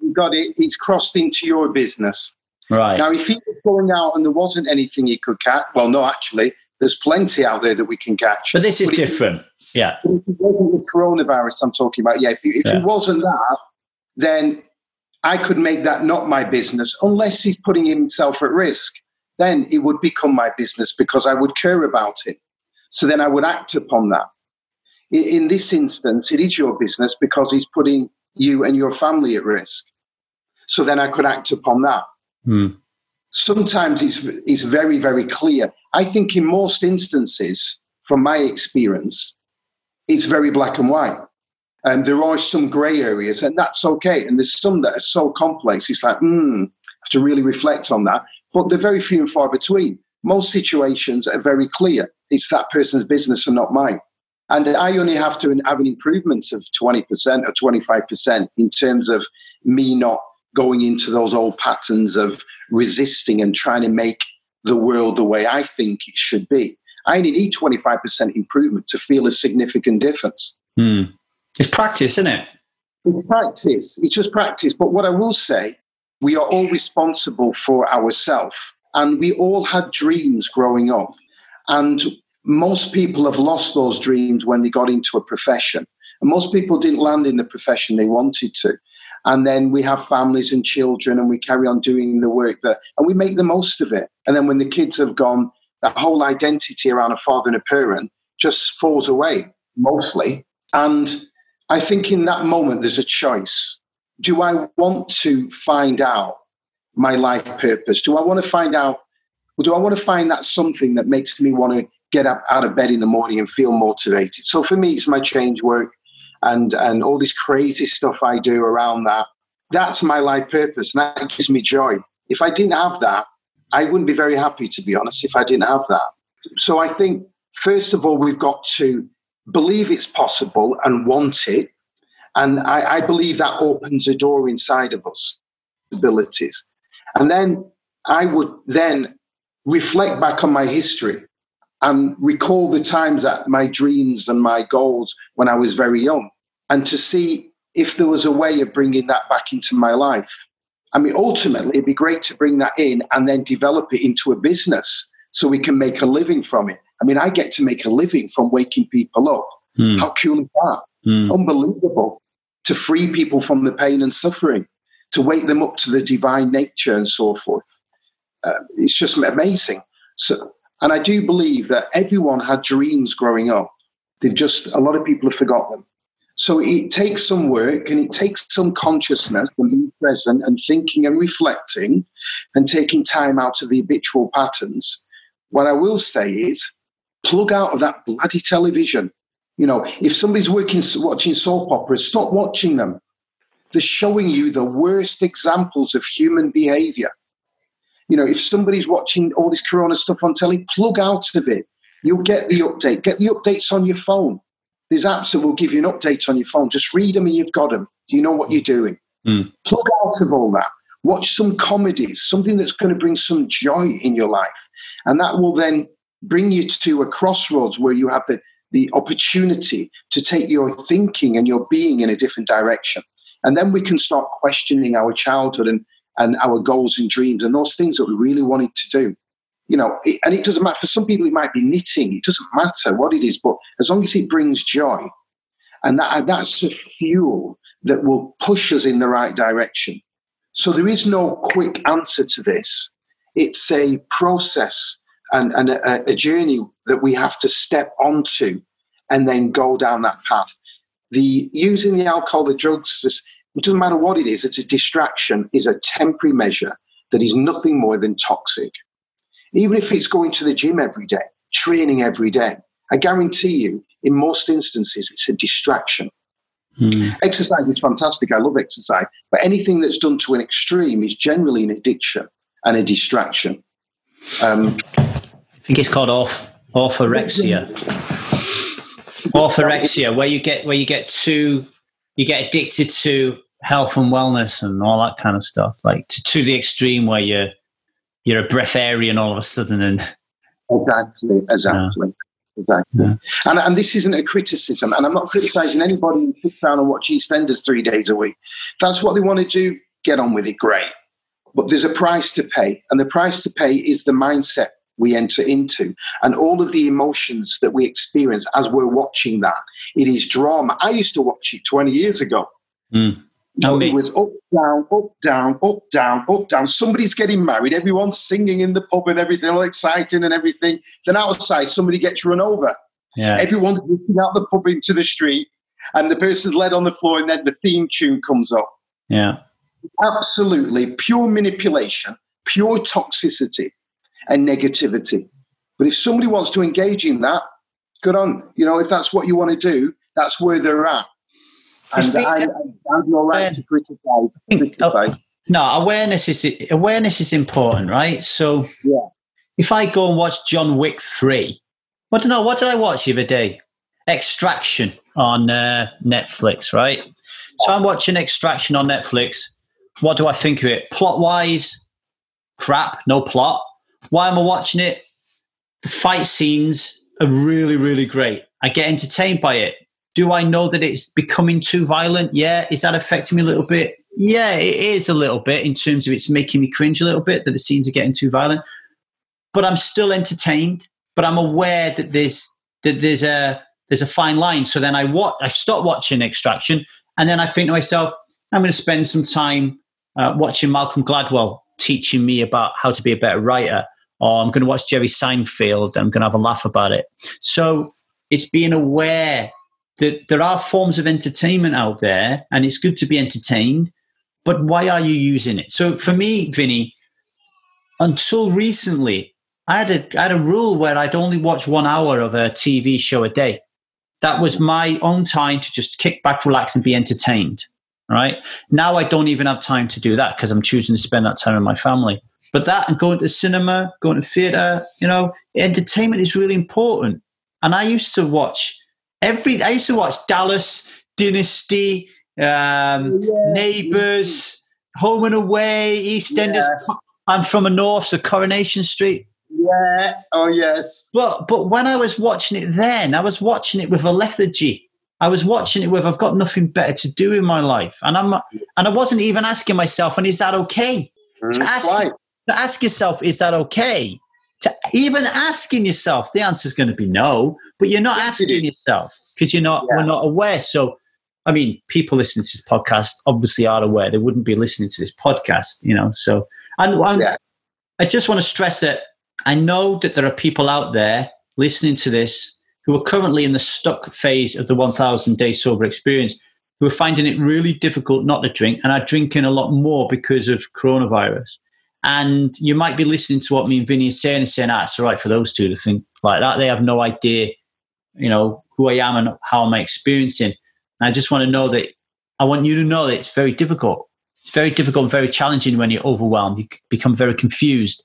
You got it. He's crossed into your business. Right. Now, if he was going out and there wasn't anything he could catch, well, no, actually, there's plenty out there that we can catch. But this is but different. If, yeah. If it wasn't the coronavirus I'm talking about, yeah, if, if yeah. it wasn't that, then I could make that not my business unless he's putting himself at risk. Then it would become my business because I would care about it. So then I would act upon that. In, this instance, it is your business because he's putting you and your family at risk. So then I could act upon that. Hmm. Sometimes it's, it's very, very clear. I think in most instances, from my experience, it's very black and white. And there are some grey areas, and that's okay. And there's some that are so complex, it's like, hmm, have to really reflect on that. But they're very few and far between. Most situations are very clear. It's that person's business and not mine. And I only have to have an improvement of 20% or 25% in terms of me not going into those old patterns of resisting and trying to make the world the way I think it should be. I only need 25% improvement to feel a significant difference. Hmm. It's practice, isn't it? It's practice. It's just practice. But what I will say, we are all responsible for ourselves. And we all had dreams growing up. And most people have lost those dreams when they got into a profession. And most people didn't land in the profession they wanted to. And then we have families and children and we carry on doing the work that, and we make the most of it. And then when the kids have gone, that whole identity around a father and a parent just falls away mostly. And I think in that moment, there's a choice. Do I want to find out my life purpose? Do I want to find out, do I want to find that something that makes me want to get up out of bed in the morning and feel motivated? So for me, it's my change work and, and all this crazy stuff I do around that. That's my life purpose, and that gives me joy. If I didn't have that, I wouldn't be very happy, to be honest, if I didn't have that. So I think, first of all, we've got to believe it's possible and want it. And I, I believe that opens a door inside of us, abilities. And then I would then reflect back on my history and recall the times that my dreams and my goals when I was very young and to see if there was a way of bringing that back into my life. I mean, ultimately, it'd be great to bring that in and then develop it into a business so we can make a living from it. I mean, I get to make a living from waking people up. Mm. How cool is that? Mm. Unbelievable. To free people from the pain and suffering, to wake them up to the divine nature and so forth. Uh, it's just amazing. So, and I do believe that everyone had dreams growing up. They've just, a lot of people have forgotten them. So it takes some work and it takes some consciousness and being present and thinking and reflecting and taking time out of the habitual patterns. What I will say is plug out of that bloody television. You know, if somebody's working watching soap operas, stop watching them. They're showing you the worst examples of human behavior. You know, if somebody's watching all this corona stuff on telly, plug out of it. You'll get the update. Get the updates on your phone. There's apps that will give you an update on your phone. Just read them and you've got them. Do you know what you're doing? Mm. Plug out of all that. Watch some comedies, something that's going to bring some joy in your life. And that will then bring you to a crossroads where you have the, the opportunity to take your thinking and your being in a different direction. And then we can start questioning our childhood and, and our goals and dreams and those things that we really wanted to do. You know, it, and it doesn't matter. For some people, it might be knitting. It doesn't matter what it is, but as long as it brings joy, and that, that's a fuel that will push us in the right direction. So there is no quick answer to this. It's a process and, and a, a journey that we have to step onto and then go down that path. The using the alcohol, the drugs, it doesn't matter what it is, it's a distraction, is a temporary measure that is nothing more than toxic. Even if it's going to the gym every day, training every day, I guarantee you, in most instances, it's a distraction. Mm. Exercise is fantastic. I love exercise. But anything that's done to an extreme is generally an addiction and a distraction. Um, I think it's called off orthorexia. orthorexia, where you get where you get too you get addicted to health and wellness and all that kind of stuff, like to, to the extreme where you're you're a breatharian all of a sudden and exactly, exactly. Yeah. Exactly. Yeah. And, and this isn't a criticism, and I'm not criticizing anybody who sits down and watches EastEnders three days a week. If that's what they want to do, get on with it, great. But there's a price to pay, and the price to pay is the mindset we enter into and all of the emotions that we experience as we're watching that. It is drama. I used to watch it 20 years ago. Mm. No, it was up, down, up, down, up, down, up, down. Somebody's getting married. Everyone's singing in the pub and everything, all exciting and everything. Then outside, somebody gets run over. Yeah. Everyone's looking out the pub into the street, and the person's led on the floor, and then the theme tune comes up. Yeah. Absolutely pure manipulation, pure toxicity and negativity. But if somebody wants to engage in that, good on. You know, if that's what you want to do, that's where they're at. And I, your right to criticize. criticize. No, awareness is awareness is important, right? So, yeah. if I go and watch John Wick three, I don't know what did I watch the other day? Extraction on uh, Netflix, right? So I'm watching Extraction on Netflix. What do I think of it? Plot wise, crap, no plot. Why am I watching it? The fight scenes are really, really great. I get entertained by it. Do I know that it's becoming too violent? Yeah. Is that affecting me a little bit? Yeah, it is a little bit in terms of it's making me cringe a little bit that the scenes are getting too violent. But I'm still entertained. But I'm aware that there's that there's a there's a fine line. So then I watch, I stop watching Extraction, and then I think to myself, I'm going to spend some time uh, watching Malcolm Gladwell teaching me about how to be a better writer, or I'm going to watch Jerry Seinfeld and I'm going to have a laugh about it. So it's being aware that there are forms of entertainment out there, and it's good to be entertained. But why are you using it? So for me, Vinny, until recently, I had a I had a rule where I'd only watch one hour of a TV show a day. That was my own time to just kick back, relax, and be entertained. Right now, I don't even have time to do that because I'm choosing to spend that time with my family. But that and going to cinema, going to theatre, you know, entertainment is really important. And I used to watch every. I used to watch Dallas, Dynasty, um, yeah. Neighbours, Home and Away, EastEnders. Yeah. I'm from a north, so Coronation Street. Yeah. Oh yes. But but when I was watching it then, I was watching it with a lethargy. I was watching it with I've got nothing better to do in my life, and I'm and I wasn't even asking myself, and is that okay? Mm, to, ask, right. to ask yourself, is that okay? To even asking yourself, the answer is going to be no. But you're not asking yourself because you're not yeah. we're not aware. So, I mean, people listening to this podcast obviously are aware. They wouldn't be listening to this podcast, you know. So, and, and yeah. I just want to stress that I know that there are people out there listening to this who are currently in the stuck phase of the 1000 day sober experience who are finding it really difficult not to drink and are drinking a lot more because of coronavirus. And you might be listening to what me and Vinny are saying and saying, ah, it's all right for those two to think like that. They have no idea, you know, who I am and how I'm experiencing. And I just want to know that I want you to know that it's very difficult. It's very difficult and very challenging when you're overwhelmed. You become very confused.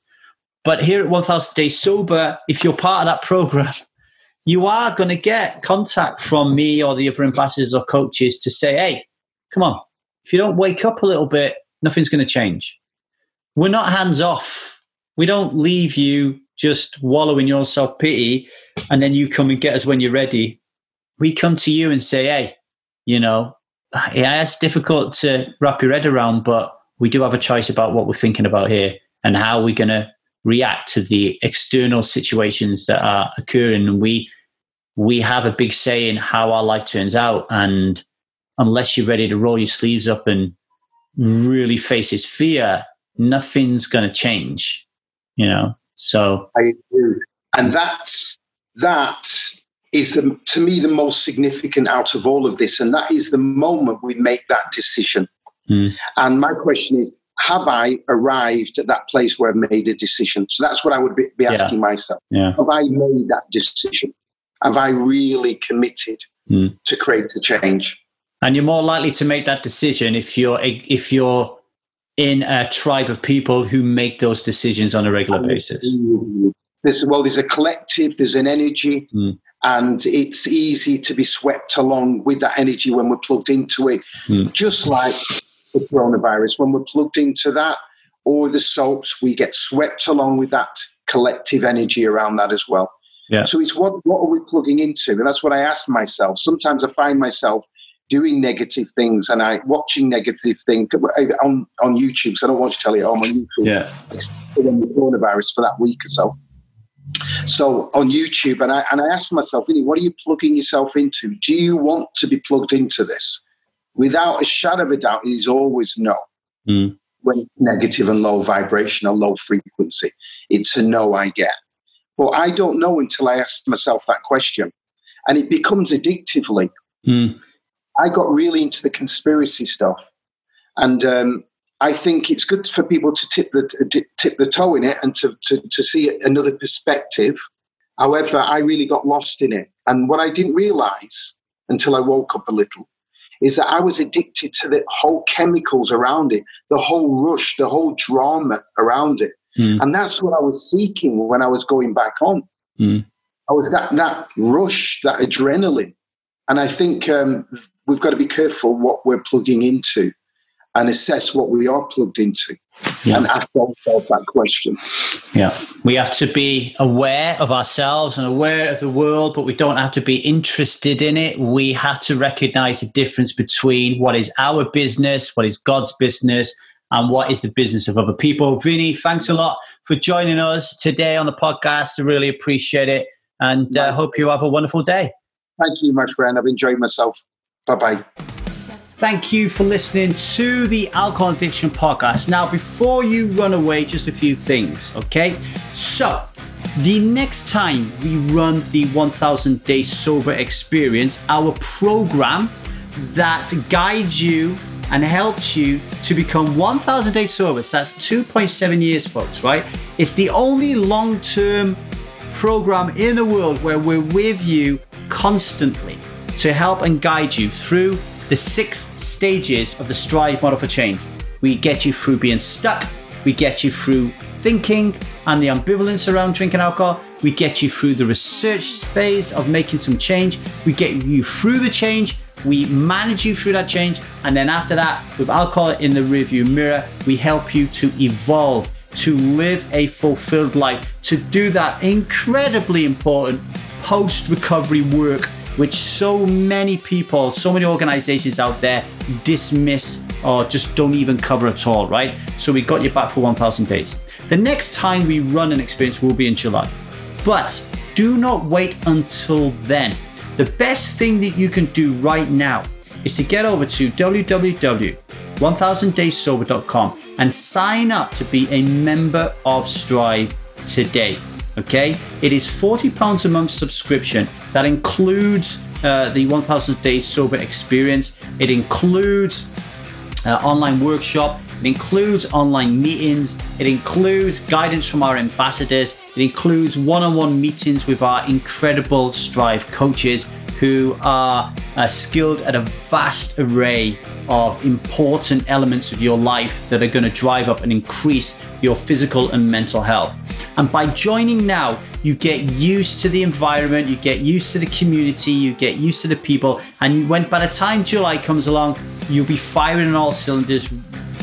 But here at 1000 Days Sober, if you're part of that program, *laughs* you are going to get contact from me or the other ambassadors or coaches to say, hey, come on, if you don't wake up a little bit, nothing's going to change. We're not hands off. We don't leave you just wallow in your self pity and then you come and get us when you're ready. We come to you and say, hey, you know, yeah, it's difficult to wrap your head around, but we do have a choice about what we're thinking about here and how we're going to react to the external situations that are occurring and we we have a big say in how our life turns out and unless you're ready to roll your sleeves up and really face his fear nothing's going to change you know so i agree and that's that is the, to me the most significant out of all of this and that is the moment we make that decision mm. and my question is have I arrived at that place where I've made a decision? So that's what I would be, be asking yeah. myself. Yeah. Have I made that decision? Have I really committed mm. to create a change? And you're more likely to make that decision if you're if you're in a tribe of people who make those decisions on a regular basis. There's, well, there's a collective, there's an energy, mm. and it's easy to be swept along with that energy when we're plugged into it. Mm. Just like the coronavirus, when we're plugged into that or the soaps, we get swept along with that collective energy around that as well. Yeah. So it's what what are we plugging into? And that's what I ask myself. Sometimes I find myself doing negative things and I watching negative things on, on YouTube. So I don't watch telly, I'm on YouTube. Yeah. When the coronavirus for that week or so. So on YouTube, and I and I ask myself, what are you plugging yourself into? Do you want to be plugged into this? without a shadow of a doubt, it is always no. Mm. When negative and low vibration or low frequency, it's a no I get. But I don't know until I ask myself that question. And it becomes addictively. Mm. I got really into the conspiracy stuff. And um, I think it's good for people to tip the tip the toe in it and to, to, to see another perspective. However, I really got lost in it. And what I didn't realize until I woke up a little is that I was addicted to the whole chemicals around it, the whole rush, the whole drama around it. Mm. And that's what I was seeking when I was going back on. Mm. I was that that rush, that adrenaline. And I think um, we've got to be careful what we're plugging into. and assess what we are plugged into yeah. and ask ourselves that question. Yeah. We have to be aware of ourselves and aware of the world, but we don't have to be interested in it. We have to recognize the difference between what is our business, what is God's business, and what is the business of other people. Vinny, thanks a lot for joining us today on the podcast. I really appreciate it and uh, hope you have a wonderful day. Thank you, my friend. I've enjoyed myself. Bye bye. Thank you for listening to the Alcohol Addiction Podcast. Now, before you run away, just a few things, okay? So, the next time we run the 1000 Day Sober Experience, our program that guides you and helps you to become 1000 days sober. So that's 2.7 years, folks, right? It's the only long term program in the world where we're with you constantly to help and guide you through the six stages of the Strive model for change. We get you through being stuck, we get you through thinking and the ambivalence around drinking alcohol, we get you through the research phase of making some change, we get you through the change, we manage you through that change, and then after that, with alcohol in the rearview mirror, we help you to evolve, to live a fulfilled life, to do that incredibly important post recovery work which so many people, so many organizations out there dismiss or just don't even cover at all, right? So we got you back for 1,000 days. The next time we run an experience will be in July. But do not wait until then. The best thing that you can do right now is to get over to www.1000dayssober.com and sign up to be a member of Strive today. Okay, it is £40 a month subscription. That includes uh, the 1000 Days Sober experience, it includes uh, online workshop, it includes online meetings, it includes guidance from our ambassadors, it includes one on one meetings with our incredible Strive coaches who are uh, skilled at a vast array of important elements of your life that are going to drive up and increase your physical and mental health. And by joining now, you get used to the environment, you get used to the community, you get used to the people, and you, when by the time July comes along, you'll be firing on all cylinders,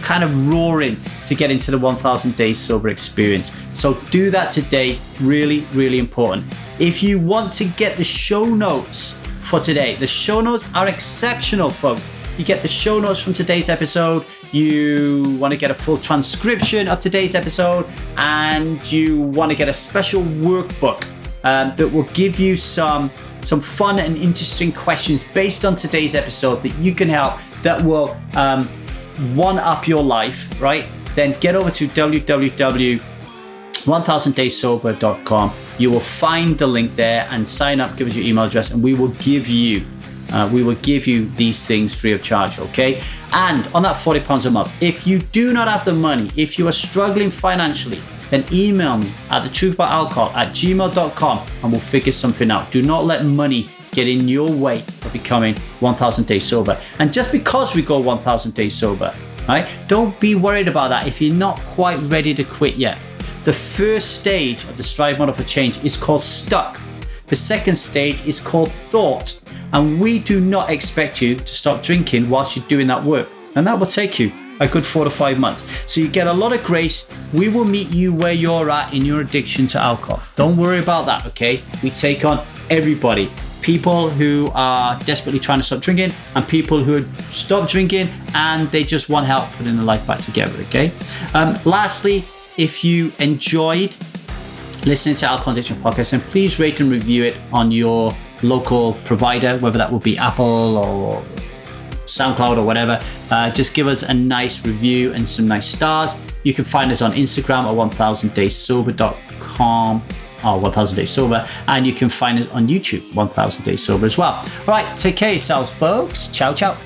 kind of roaring to get into the 1000 days sober experience. So do that today, really, really important. If you want to get the show notes for today. The show notes are exceptional, folks. You get the show notes from today's episode. You want to get a full transcription of today's episode, and you want to get a special workbook um, that will give you some some fun and interesting questions based on today's episode that you can help that will um, one up your life. Right? Then get over to www.1000dayssober.com you will find the link there and sign up, give us your email address, and we will give you uh, we will give you these things free of charge, okay? And on that £40 a month, if you do not have the money, if you are struggling financially, then email me at the truth about alcohol at gmail.com and we'll figure something out. Do not let money get in your way of becoming 1000 days sober. And just because we go 1000 days sober, right? Don't be worried about that if you're not quite ready to quit yet. The first stage of the Strive model for change is called stuck. The second stage is called thought. And we do not expect you to stop drinking whilst you're doing that work. And that will take you a good four to five months. So you get a lot of grace. We will meet you where you're at in your addiction to alcohol. Don't worry about that, okay? We take on everybody people who are desperately trying to stop drinking and people who have stopped drinking and they just want help putting their life back together, okay? Um, lastly, if you enjoyed listening to Alcohol Addiction Podcast, and please rate and review it on your local provider, whether that would be Apple or SoundCloud or whatever. Uh, just give us a nice review and some nice stars. You can find us on Instagram at 1000dayssober.com or 1000 Days Sober, and you can find us on YouTube, 1000 Days Sober as well. All right, take care yourselves, folks. Ciao, ciao.